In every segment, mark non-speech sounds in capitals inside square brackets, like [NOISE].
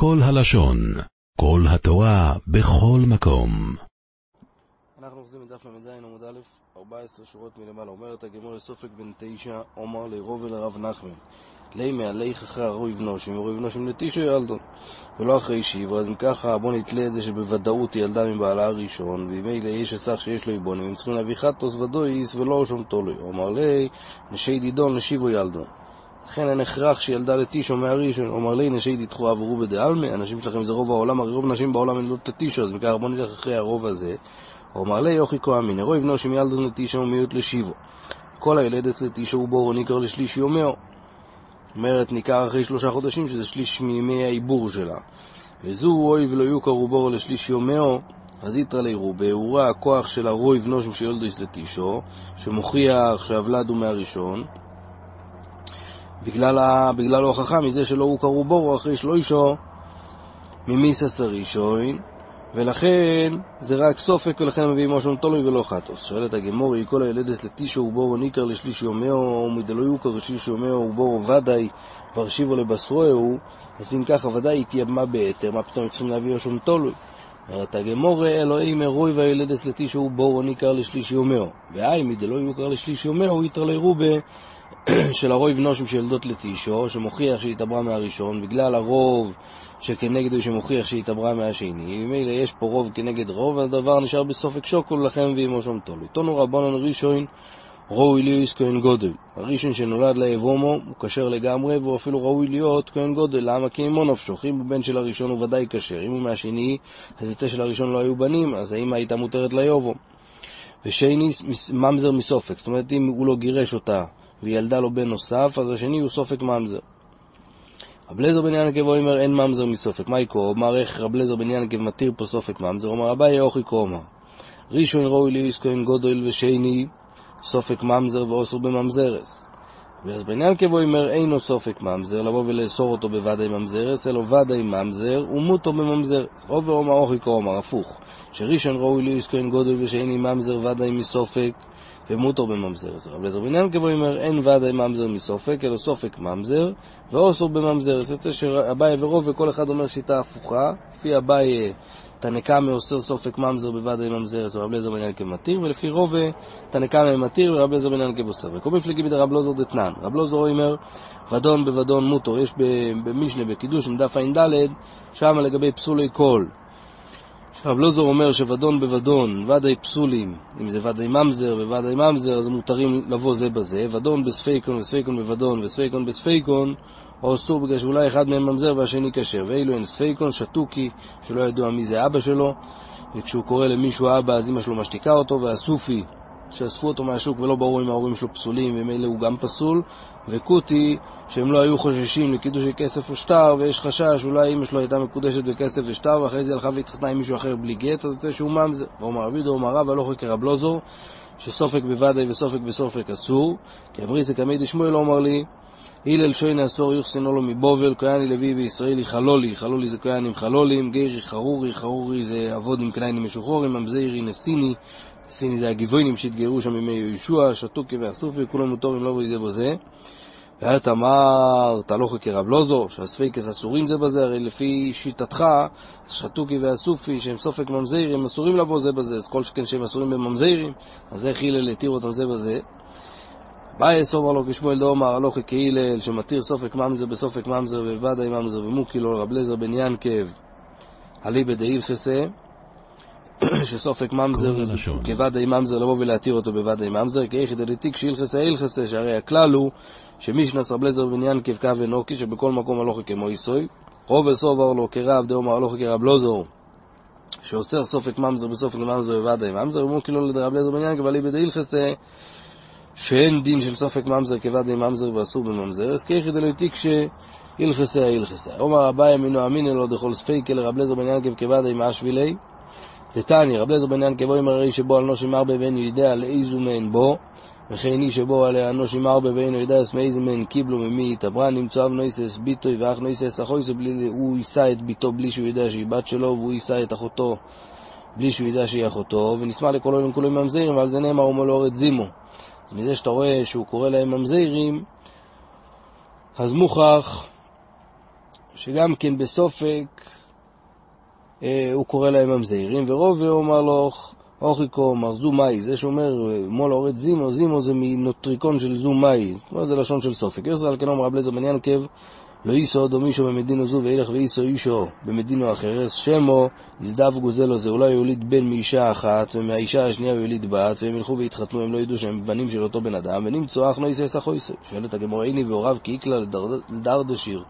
כל הלשון, כל התורה, בכל מקום. אנחנו אוחזים מדף ל"ז עמוד א', 14 שורות מלמעלה. אומרת הגמור סופק בן תשע, אומר לרוב ולרב נחמן. לי מעליך אחרי הרוי בנושים, ורוי בנושים לתישו ילדון, ולא אחרי שיבו, אז אם ככה בוא נתלה את זה שבוודאות היא ילדה מבעלה הראשון, וממילא יש אסך שיש לו עיבונים, הם צריכים להביא חטוס ודויס ולא שום תולוי. אומר לי, נשי דידון לשיבו ילדון. לכן אין הכרח שילדה לטישו מהראשון, אומר לי נשי דיתחו עברו בדעלמי, אנשים שלכם זה רוב העולם, הרי רוב נשים בעולם הן לא לטישו, אז מכך בוא נלך אחרי הרוב הזה. אומר לי יוכי כה אמין, רוי בנושים ילדון לטישו ומיעוט לשיבו. כל הילדת לטישו ובורו ניקר לשליש יומהו. אומרת, ניכר אחרי שלושה חודשים, שזה שליש מימי העיבור שלה. וזו רוי ולא יוכר רובו לשליש יומהו, אז איתרא לי רובה, הוא ראה הכוח של הרוי ונושם שיולדויס לטישו, שמוכיח שהוולד הוא מהראשון, בגלל, ה... בגלל ההוכחה מזה שלא הוא קראו בורו אחרי שלוישו ממיסס הראשון, ולכן זה רק סופק, ולכן מביאים משהו תולוי ולא חטוס. שואלת הגמורי, כל הילדס לטישו ובורו ניכר לשליש יומהו, ומדלו יוכר לשליש יומהו ובורו ודאי ברשיבו לבשרועהו, אז אם ככה ודאי היא קיימה בהיתר, מה פתאום צריכים להביא משהו תולוי? אומרת הגמורי, אלוהים הרוי והילדס לטישו ובורו ניכר לשליש יומהו. והי מדלו יוכר לשליש יומהו, יתר לירובה [CLEARS THROAT] של הרוי ונושים שילדות לטישו, שמוכיח שהתעברה מהראשון, בגלל הרוב שכנגד שמוכיח שהתעברה מהשני, ומילא יש פה רוב כנגד רוב, והדבר נשאר בסופק שוקול לכם ועמו שם תולו. תונו רבנון ראשון, ראוי ליוס כהן גודל. הראשון שנולד לאבומו הוא כשר לגמרי, והוא אפילו ראוי להיות כהן גודל. למה? כי אימו נפשו. אם הבן של הראשון הוא ודאי כשר. אם הוא מהשני, אז יצא של הראשון לא היו בנים, אז האמא הייתה מותרת ליובו. ושני, ממזר מסופק. זאת אומרת, אם הוא לא גירש אותה וילדה לו בן נוסף, אז השני הוא סופק ממזר. רב לזר בן ינקב אומר אין ממזר מסופק. מה יקרו? אומר איך רב לזר בן ינקב מתיר פה סופק ממזר? אומר אביי אוכי קרומה. ראשון ראוי ליוס כהן גודל ושני סופק ממזר ואוסר בממזרס. לזר בן ינקב אומר אינו סופק ממזר, לבוא ולאסור אותו בוודאי ממזרס, אלא ודאי ממזר ומותו בממזרס. או ואומר אוכי קרומה, הפוך. שראשון ראוי ליוס כהן גודל ושני ממזר ודאי מסופק ומותר בממזר. אז רב לזר בן ינקב אומר, אין ודאי ממזר מסופק, אלא סופק ממזר, ואוסור בממזר. אז יוצא שאביי ורוב וכל אחד אומר שיטה הפוכה, לפי אביי תנקמה אוסר סופק ממזר בוודאי ממזר, אז רב לזר בן ינקב מתיר, ולפי רוב תנקמה מתיר ורב לזר בן ינקב אוסר. וכל מפלגי בידי רב לוזר דתנן. רב לוזר אומר, ודון בוודון מותר. יש במשנה, בקידוש, מדף ע"ד, שם לגבי פסולי קול. רב לוזור אומר שוודון בוודון, ודאי פסולים, אם זה ודאי ממזר וודאי ממזר, אז מותרים לבוא זה בזה, ודון בספיקון וספיקון בוודון וספיקון בספיקון, או אסור בגלל שאולי אחד מהם ממזר והשני כשר, ואילו אין ספיקון, שתוקי, שלא ידוע מי זה אבא שלו, וכשהוא קורא למישהו אבא אז אמא שלו משתיקה אותו, והסופי, שאספו אותו מהשוק ולא ברור אם ההורים שלו פסולים, ומילא הוא גם פסול, וקוטי, שהם לא היו חוששים לקידוש של כסף ושטר, ויש חשש, אולי אמא שלו הייתה מקודשת בכסף ושטר, ואחרי זה הלכה והתחתנה עם מישהו אחר בלי גט, אז זה שהוא ממזר. ואומר רבי דו, אומר רב, הלוך כרב לוזור, שסופק בוודאי וסופק בסופק אסור, כי אמריסי כמי דשמואל אומר לי, הלל שוינה אסור יוחסנו לו מבובל, כהני לוי וישראלי חלולי, חלולי זה כהנים חלולים, גרי חרורי, חרורי זה אבוד עם כניינים משוחורים, ממזירי נסיני, נסיני זה הגבוינים שהתגיירו שם בימי יהושע, שתוקי ואסופי, כולם מותורים לא בזה בזה. ואת אמר תהלוכי כרב לוזו, שהספיקס אסורים זה בזה, הרי לפי שיטתך, שתוקי והסופי, שהם סופק ממזירים, אסורים לבוא זה בזה, אז כל שכן שהם אסורים בממזירים, אז איך הלל התיר אותם זה בזה? באי סובר לו כשמואל דאמר הלוכי כהלל, שמתיר סופק ממזר בסופק ממזר ובדאי ממזר ומוקי לו רב לזר בן ינקב, אליבא דאילכסה, [COUGHS] שסופק ממזר, כוודאי ממזר לבוא ולהתיר אותו בוודאי ממזר, כאיכא דלתיק שאילכסה אילכסה, שהרי הכלל הוא שמישנס רב לזר בן ינקב קו ונוקי, שבכל מקום הלוכי כמו איסוי, רוב סובר לו כרב דאמר הלוכי כרב לוזור, שאוסר סופק ממזר בסופק ממזר בוודאי ממזר, ומוקי לו לרב לזר בן ינקב, אליבא דאילכסה, שאין דין של סופק ממזר כוודאי ממזר ואסור בממזר, אז כאיכא דלתיק שאילכסה אילכסה. אומר אביי אמינו אמינא לו דכל ספיקה לרב לזר בן ינקב כוודאי מאשווילי, דתני, רב לזר בן ינקב אומר הרי שבו על נושים ארבע ואינו יודע לאיזו מהן בו, וכן איש שבו על הנושים ארבע ואינו יודע מאיזה מהן קיבלו ממי התעברה, נמצא אב נויסס ביטוי ואח נויסס אחויסו, הוא יישא את ביתו בלי שהוא יודע שהיא בת שלו, והוא יישא את אחותו בלי שהוא ידע שהיא אחותו, ונשמע לכל אוהלים כולם ממזירים, ועל זה נאמר אומר לא זימו. אז מזה שאתה רואה שהוא קורא להם ממזירים, אז מוכח שגם כן בסופק הוא קורא להם ממזעירים, ורוב ואומר לו אוכיקו מר מאי, זה שאומר מול אורד זימו, זימו זה מנוטריקון של זו מאי, זאת אומרת זה לשון של סופק. יוסר על כן אומר רב לזר בן ינקב, לא איסו עוד מישהו במדינו זו וילך ואיסו אישו במדינו אחרת, שמו יזדב גוזלו זה, אולי יוליד בן מאישה אחת, ומהאישה השנייה הוא יוליד בת, והם ילכו ויתחתנו, הם לא ידעו שהם בנים של אותו בן אדם, ונמצוא אך נויסי אסך אויסי. שואלת הגמור, איני והוריו כאיקלה לדרדשיר,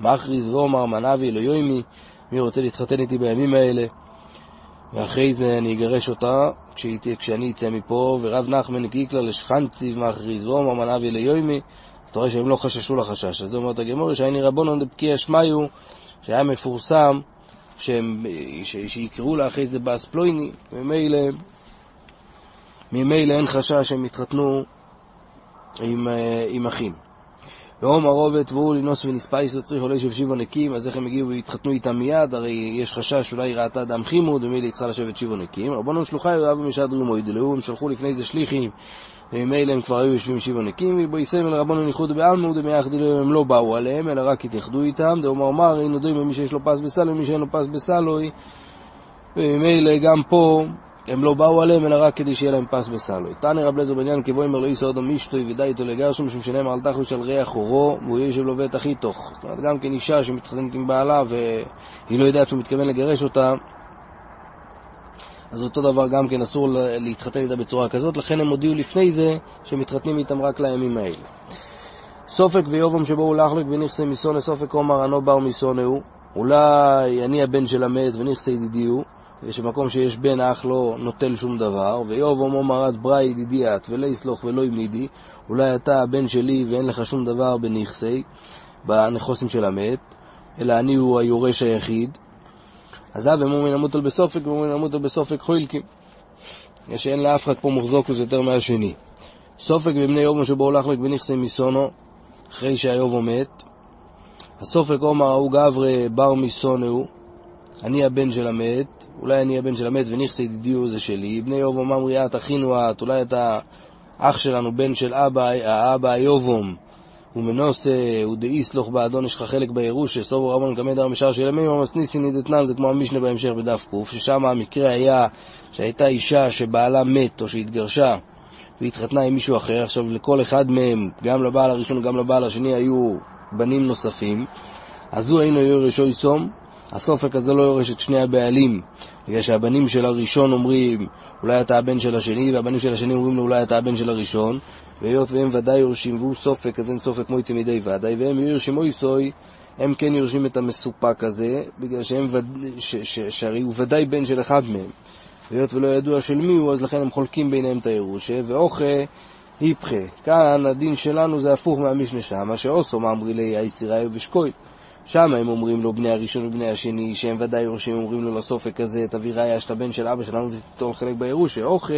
מכריז ואומר מנבי אלוהימי, מי רוצה להתחתן איתי בימים האלה? ואחרי זה אני אגרש אותה כשהייתי, כשאני אצא מפה, ורב נחמן קיקלה לשכנציב מכריז ואומר מנבי ליומי, אז אתה רואה שהם לא חששו לחשש. אז זה אומרת הגמור, שהייני רבונון דפקיע שמיו, שהיה מפורסם, שהם, ש, שיקראו לה אחרי זה באס פלויני, ממילא, ממילא אין חשש שהם יתחתנו עם, אה, עם אחים. ואום ערובת והוא לנוס ונספייס וצריך עולה שבשיבו נקים, אז איך הם הגיעו והתחתנו איתם מיד? הרי יש חשש אולי ראתה דם חימוד, ומילא היא צריכה לשבת שיבו נקים. רבנו שלוחי רב ומשדרו מוידלו, הם שלחו לפני זה שליחים, וממילא הם כבר היו יושבים שיבו נקים, ובו יסמל רבנו ניחוד בעלמו, דמיחדלו הם לא באו עליהם, אלא רק התייחדו איתם, דאמר מר, היינו דוים במי שיש לו פס בסלוי, מי שאין לו פס בסלוי, וממילא גם פה הם לא באו עליהם, אלא רק כדי שיהיה להם פס בסלוי. תנא רב לזר בעניין כבוא אמר לא יסוד המשתוי ודי איתו לגרשו, משום שנאמר אל תחוש על ריח אורו, והוא יושב לו בית הכי תוך. זאת אומרת, גם כן אישה שמתחתנת עם בעלה והיא לא יודעת שהוא מתכוון לגרש אותה, אז אותו דבר גם כן אסור להתחתן איתה בצורה כזאת, לכן הם הודיעו לפני זה שמתחתנים איתם רק לימים האלה. סופק ויובם שבו הוא לחלק ונכסי מסונה, סופק עומר ענו מסונה הוא, אולי אני הבן של המת ונכסי ידידי הוא, ושמקום שיש בן האח לא נוטל שום דבר, ויובום אומרת בראי ידידי את ולא יסלוך ולא ימידי, אולי אתה הבן שלי ואין לך שום דבר בנכסי, בנכוסים של המת, אלא אני הוא היורש היחיד. אז אב אמרו מן המוטל בסופק ואמרו מן המוטל בסופק חוילקים. שאין לאף אחד פה מוחזוקוס יותר מהשני. סופק בבני יובום שבו הולך לק בנכסי מסונו, אחרי שהיובו מת. הסופק אומר ההוא גברי בר מסונו, אני הבן של המת, אולי אני הבן של המת ונכסי ידידיו זה שלי, בני יובום אמרי את אחינו את, אולי אתה אח שלנו, בן של אבא, האבא יובום, ומנוסה, ודאיסלוך באדון, יש לך חלק בירושה, סובו רבון קמא דר משאר של ימים, המסניסי דתנן, זה כמו המשנה בהמשך בדף ק', ששם המקרה היה שהייתה אישה שבעלה מת או שהתגרשה והתחתנה עם מישהו אחר, עכשיו לכל אחד מהם, גם לבעל הראשון וגם לבעל השני, היו בנים נוספים, אז הוא אינו יורשו יסום, הסופק הזה לא יורש את שני הבעלים, בגלל שהבנים של הראשון אומרים, אולי אתה הבן של השני, והבנים של השני אומרים לו, אולי אתה הבן של הראשון, והיות והם ודאי יורשים, והוא סופק, אז אין סופק כמו יצא מדי ודאי, והם יורשים אויסוי, הם כן יורשים את המסופק הזה, בגלל שהם וד... ש... ש... שהרי הוא ודאי בן של אחד מהם. והיות ולא ידוע של מי הוא, אז לכן הם חולקים ביניהם את הירושה, ואוכה היפכה. כאן הדין שלנו זה הפוך מהמשנה שמה, שאוסו מאמרי לי היסיראי ושקויל. שם הם אומרים לו, בני הראשון ובני השני, שהם ודאי יורשים, אומרים לו לסופק הזה, תביא ראיה שאתה בן של אבא שלנו ותיטול חלק בירושה. אוכה,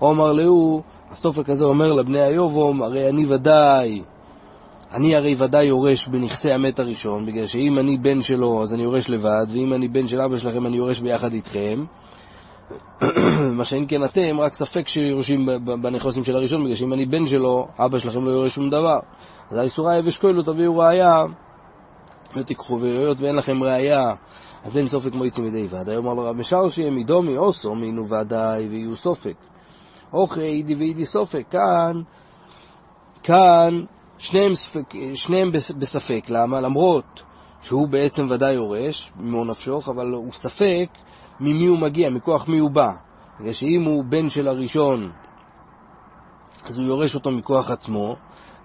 אומר להוא, הסופק הזה אומר לבני היובום, הרי אני ודאי, אני הרי ודאי יורש בנכסי המת הראשון, בגלל שאם אני בן שלו אז אני יורש לבד, ואם אני בן של אבא שלכם אני יורש ביחד איתכם. [CLEARS THROAT] מה שאין כן אתם, רק ספק שיורשים בנכסים של הראשון, בגלל שאם אני בן שלו, אבא שלכם לא יורש שום דבר. אז האיסורי היבש כהלו תביאו ראיה ותיקחו, והיות ואין לכם ראיה, אז אין סופק מועצים מדי ודאי. אומר לו רב משרשי, מדומי אוסו מינו ודאי ויהיו סופק. אוכי אידי ואידי סופק. כאן, כאן שניהם, ספק, שניהם בספק. למה? למרות שהוא בעצם ודאי יורש, ממו נפשוך, אבל הוא ספק ממי הוא מגיע, מכוח מי הוא בא. בגלל שאם הוא בן של הראשון, אז הוא יורש אותו מכוח עצמו,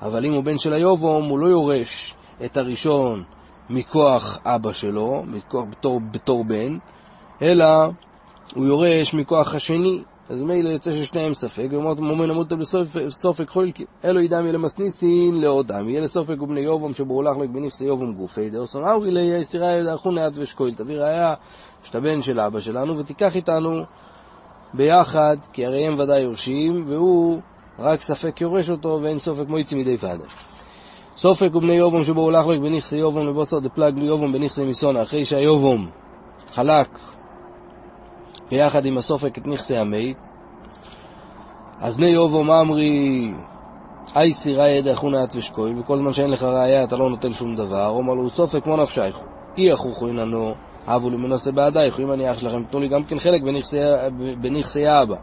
אבל אם הוא בן של היובום, הוא לא יורש את הראשון מכוח אבא שלו, מכוח בתור, בתור בן, אלא הוא יורש מכוח השני. אז מילא יוצא ששניהם ספק, ומומן אמותא בסופק חולקי. אלו ידעמי למסניסין לעודם, יהיה לסופק ובני יובום שבו הולך לק בנכסי יובום גופי, דאוסון אמרי לי יסירה ידעכו נעת ושקויל, תביא ראיה שאתה בן של אבא שלנו ותיקח איתנו ביחד, כי הרי הם ודאי יורשים, והוא רק ספק יורש אותו ואין סופק מויצי מדי פאדה. סופק ובני יובום שבו הולך לק בנכסי יובום לבוסר דפלג לי יובום בנכסי מסונה, אחרי שהיובום חלק ביחד עם הסופק את נכסי המת, אז בני יובום אמרי, אי סירה ידע חונת ושקוי, וכל זמן שאין לך ראייה אתה לא נוטל שום דבר, אומר לו סופק כמו נפשייך. אי אחוכו איננו, אבו לי מנוסה בעדייך, אם אני אח שלכם, תנו לי גם כן חלק בנכסי האבא.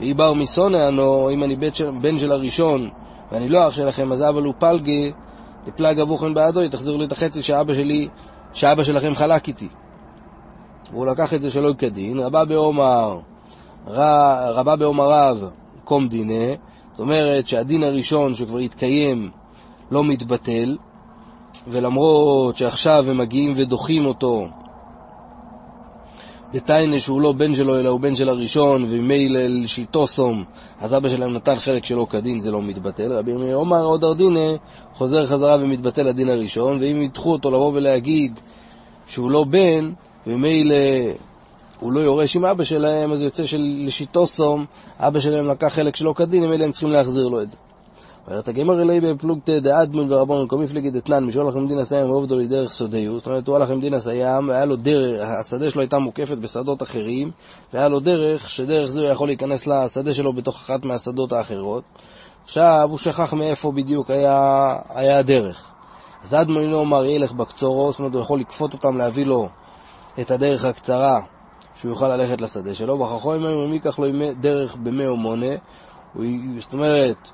ואי בר מסונה אנו, אם אני בן של הראשון, ואני לא אח שלכם, אז אבא לו פלגי, לפלג אבוכן בעדוי, תחזירו לי את החצי שאבא שלי, שאבא שלכם חלק איתי. והוא לקח את זה שלא כדין, רבה בעומר, רבה בעומר רב, קום דינה, זאת אומרת שהדין הראשון שכבר התקיים לא מתבטל, ולמרות שעכשיו הם מגיעים ודוחים אותו בתיינה שהוא לא בן שלו אלא הוא בן של הראשון, וממילא שיטוסום, אז אבא שלהם נתן חלק שלו כדין, זה לא מתבטל. רבי ירמיה אומר עוד ארדינה, חוזר חזרה ומתבטל הדין הראשון, ואם ידחו אותו לבוא ולהגיד שהוא לא בן, וממילא הוא לא יורש עם אבא שלהם, אז יוצא שלשיטוסום, אבא שלהם לקח חלק שלו כדין, ממילא הם צריכים להחזיר לו את זה. ואומרת הגמר אלי בפלוגתא דאדמון ורבון מפלגת דתנן משול לכם דין הסיים ועובדו לדרך סודאיות. זאת אומרת הוא הלך עם דין הסיים והיה לו דרך, השדה שלו הייתה מוקפת בשדות אחרים והיה לו דרך שדרך זה הוא יכול להיכנס לשדה שלו בתוך אחת מהשדות האחרות. עכשיו הוא שכח מאיפה בדיוק היה, היה הדרך. אז אדמון לא אמר ילך בקצורו זאת אומרת הוא יכול לכפות אותם להביא לו את הדרך הקצרה שהוא יוכל ללכת לשדה שלו. וחכו אם ייקח לו דרך במאה ומונה זאת אומרת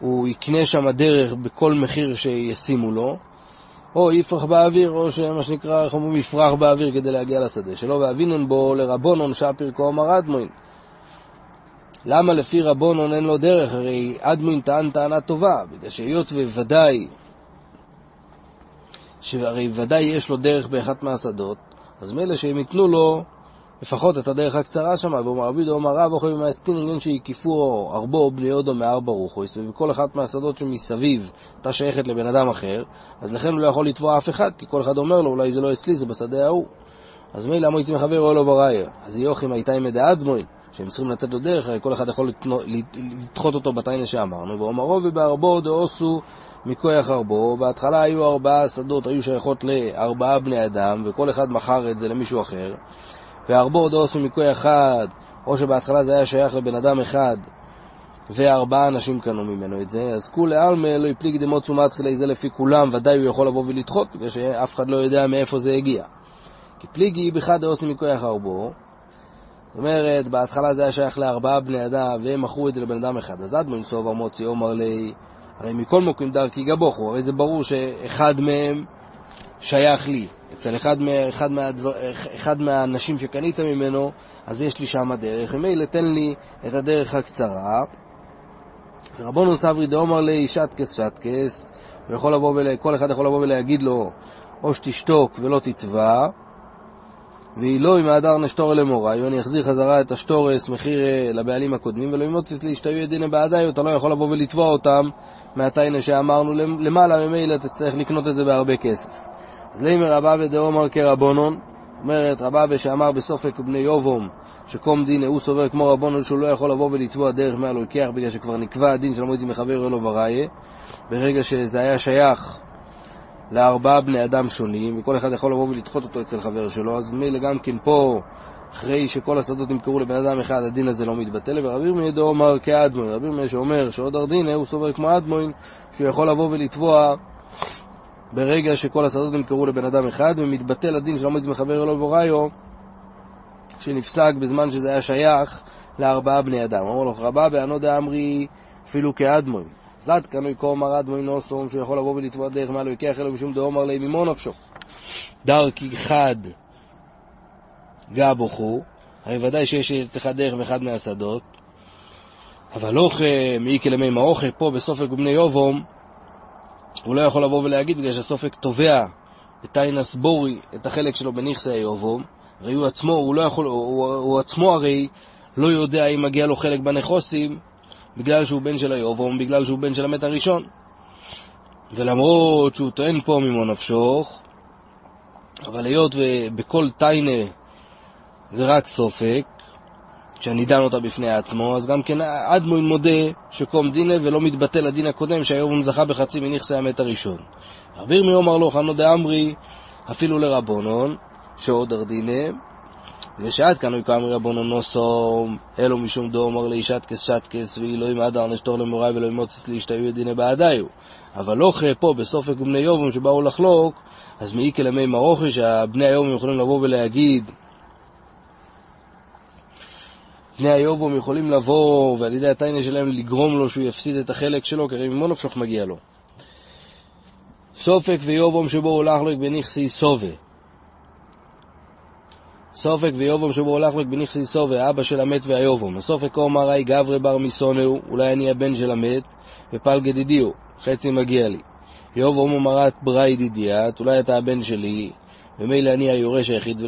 הוא יקנה שם דרך בכל מחיר שישימו לו, או יפרח באוויר, או שמה שנקרא, איך אומרים, יפרח באוויר כדי להגיע לשדה שלו, ואבינון בו לרבונון שפיר כה אמר אדמוין. למה לפי רבונון אין לו דרך? הרי אדמוין טען טענה טובה, בגלל שהיות וודאי, שהרי ודאי יש לו דרך באחת מהשדות, אז מילא שהם ייתנו לו לפחות את הדרך הקצרה שם, ואומר רבי דאמר רב אוכל ממעסקין עניין שהקיפו ארבו בני יודו מארבע רוחויס, ובכל אחת מהשדות שמסביב הייתה שייכת לבן אדם אחר, אז לכן הוא לא יכול לתבוע אף אחד, כי כל אחד אומר לו, אולי זה לא אצלי, זה בשדה ההוא. אז מילא אמרו איתי מחבר או לא בראיה. אז יוכים הייתה עם דאדמוי, שהם צריכים לתת לו דרך, הרי כל אחד יכול לדחות אותו בתיינה שאמרנו, ואומרו ובארבו דאוסו מכוח ארבו, בהתחלה היו ארבעה שדות, היו שייכות לארבעה בני אדם, וכל אחד מכר את זה למישהו אחר. והרבו דוסו מכוי אחד, או שבהתחלה זה היה שייך לבן אדם אחד, וארבעה אנשים קנו ממנו את זה, אז כולי עלמא לא יפליג דמוצו מתחילי זה לפי כולם, ודאי הוא יכול לבוא ולדחות, בגלל שאף אחד לא יודע מאיפה זה הגיע. כי פליגי בחד דאוסו מכוי ארבו, זאת אומרת, בהתחלה זה היה שייך לארבעה בני אדם, והם מכרו את זה לבן אדם אחד. אז עד מונסוב אמוצי אומר לי, הרי מכל מוקים דרכי גבוכו, הרי זה ברור שאחד מהם שייך לי. אצל אחד, אחד, מהדבר, אחד מהאנשים שקנית ממנו, אז יש לי שם דרך. ממילא תן לי את הדרך הקצרה. רבונו סברי דאמר לי שטקס שטקס, ויכול לבוא ול... כל אחד יכול לבוא ולהגיד לו, או שתשתוק ולא תתבע, והיא לא עם ההדר נשתור למוראי, ואני אחזיר חזרה את השטורס מחיר אה, לבעלים הקודמים, ולא ימוצץ לי ישתיו ידינה בעדיי, אתה לא יכול לבוא ולתבוע אותם מהתיינה שאמרנו למעלה, ממילא אתה צריך לקנות את זה בהרבה כסף. אז לימר רבבה דאומר כרבונון, אומרת רבבה שאמר בסופק בני יובום שקום דין הוא סובר כמו רבונון שהוא לא יכול לבוא ולתבוע דרך מעל לוקח בגלל שכבר נקבע הדין של המועצים מחבר אלו וראיה ברגע שזה היה שייך לארבעה בני אדם שונים וכל אחד יכול לבוא ולדחות אותו אצל חבר שלו אז מילא גם כן פה אחרי שכל השדות נמכרו לבן אדם אחד, הדין הזה לא מתבטל, ורבי ירמיה דאמר כאדמוין, רבי ירמיה שאומר שעוד ארדינא הוא סובר כמו אדמוין, שהוא יכול לבוא ולתבוע ברגע שכל השדות נמכרו לבן אדם אחד, ומתבטל הדין של עומד מחבר אלו וראיו, שנפסק בזמן שזה היה שייך לארבעה בני אדם. אמר לו, רבה בענו דאמרי אפילו כאדמוין. זד קנוי כה אמר אדמוין נוסום, שהוא יכול לבוא ולתבוע דרך מעלו יקח אלו משום דאמר לי ממו נפשו. דרכי חד גבוכו, הרי ודאי שיש אצלך דרך באחד מהשדות, אבל אוכל מאי כלמי מאוכל פה בסופק ובני יובום, הוא לא יכול לבוא ולהגיד בגלל שהסופק תובע את טיינס בורי, את החלק שלו בנכסי היובום, הרי הוא עצמו, הוא לא יכול, הוא, הוא עצמו הרי לא יודע אם מגיע לו חלק בנכוסים בגלל שהוא בן של היובום, בגלל שהוא בן של המת הראשון. ולמרות שהוא טוען פה ממו נפשוך, אבל היות ובכל טיינה זה רק סופק, שאני דן אותה בפני עצמו, אז גם כן אדמוין מודה שקום דינא ולא מתבטל הדין הקודם שהיום הוא זכה בחצי מנכסי המת הראשון. רבי ירמי אומר לו, חנו דאמרי אפילו לרבונון, שעוד ארדינא, ושעד כאן הוא כאמרי רבונון נוסום, אלו משום דו אומר לאישתקס שתקס, ואילו אם עד ארנשתור למוראי ולא ימוצס להשתהיו ידינא בעדיו. אבל לא פה בסופק ובני יובום שבאו לחלוק, אז מעיק אל המי מרוכי, שהבני היום יכולים לבוא ולהגיד, בני היובום יכולים לבוא, ועל ידי הטיינה שלהם לגרום לו שהוא יפסיד את החלק שלו, כי הרי ממו נפשוך מגיע לו. סופק ויובום שבו הולך לו בנכסי סובה. סופק ויובום שבו הולך לו בנכסי סובה, אבא של המת והיובום. הסופק אומר היי גברי בר מסונהו, אולי אני הבן של המת, ופל גדידיו, חצי מגיע לי. יובום אומרת ברי ידידיית, אולי אתה הבן שלי, ומילא אני היורש היחיד,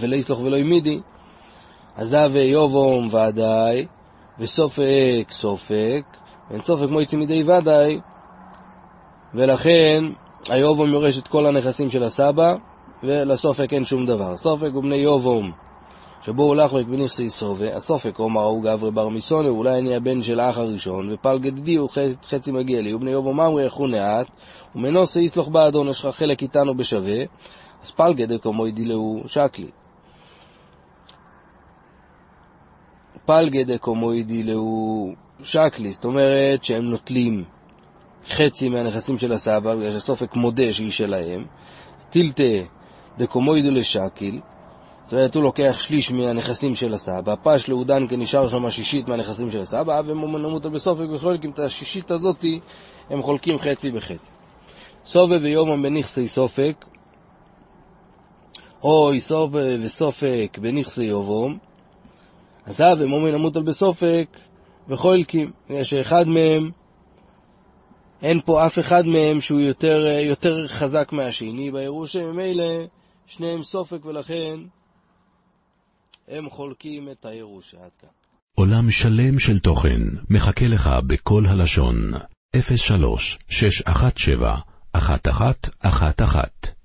ולא יסלוח ולא ימידי. עזב יובום ודאי, וסופק סופק, ואין סופק מויצי מדי ודאי, ולכן היובום יורש את כל הנכסים של הסבא, ולסופק אין שום דבר. סופק ובני יובום, שבו הולך לו בנכסי סובה, הסופק אומר הוא גברי בר מיסוני, אולי אני הבן של האח הראשון, ופל גדידי הוא חצי מגיע לי, ובני יובום אמרי יחו נעט, ומנוסה יסלוח באדון, יש לך חלק איתנו בשווה, אז פל גדי כמו ידילהו שקלי. פלגה דקומוידי להו שקלי, זאת אומרת שהם נוטלים חצי מהנכסים של הסבא, בגלל שסופק מודה שהיא שלהם, טילטה דקומוידו לשקיל, זאת אומרת הוא לוקח שליש מהנכסים של הסבא, פש לעודן כנשאר שם שישית מהנכסים של הסבא, ומומנמות בסופק וחולקים את השישית הזאתי, הם חולקים חצי בחצי. סובה ויומם בנכסי סופק, אוי סובה וסופק בנכסי יובום, עזב ומומין על בסופק וחולקים, שאחד מהם, אין פה אף אחד מהם שהוא יותר, יותר חזק מהשני בירושה, ממילא שניהם סופק ולכן הם חולקים את הירושה. עד כאן. עולם שלם של תוכן מחכה לך בכל הלשון, 03 617 1111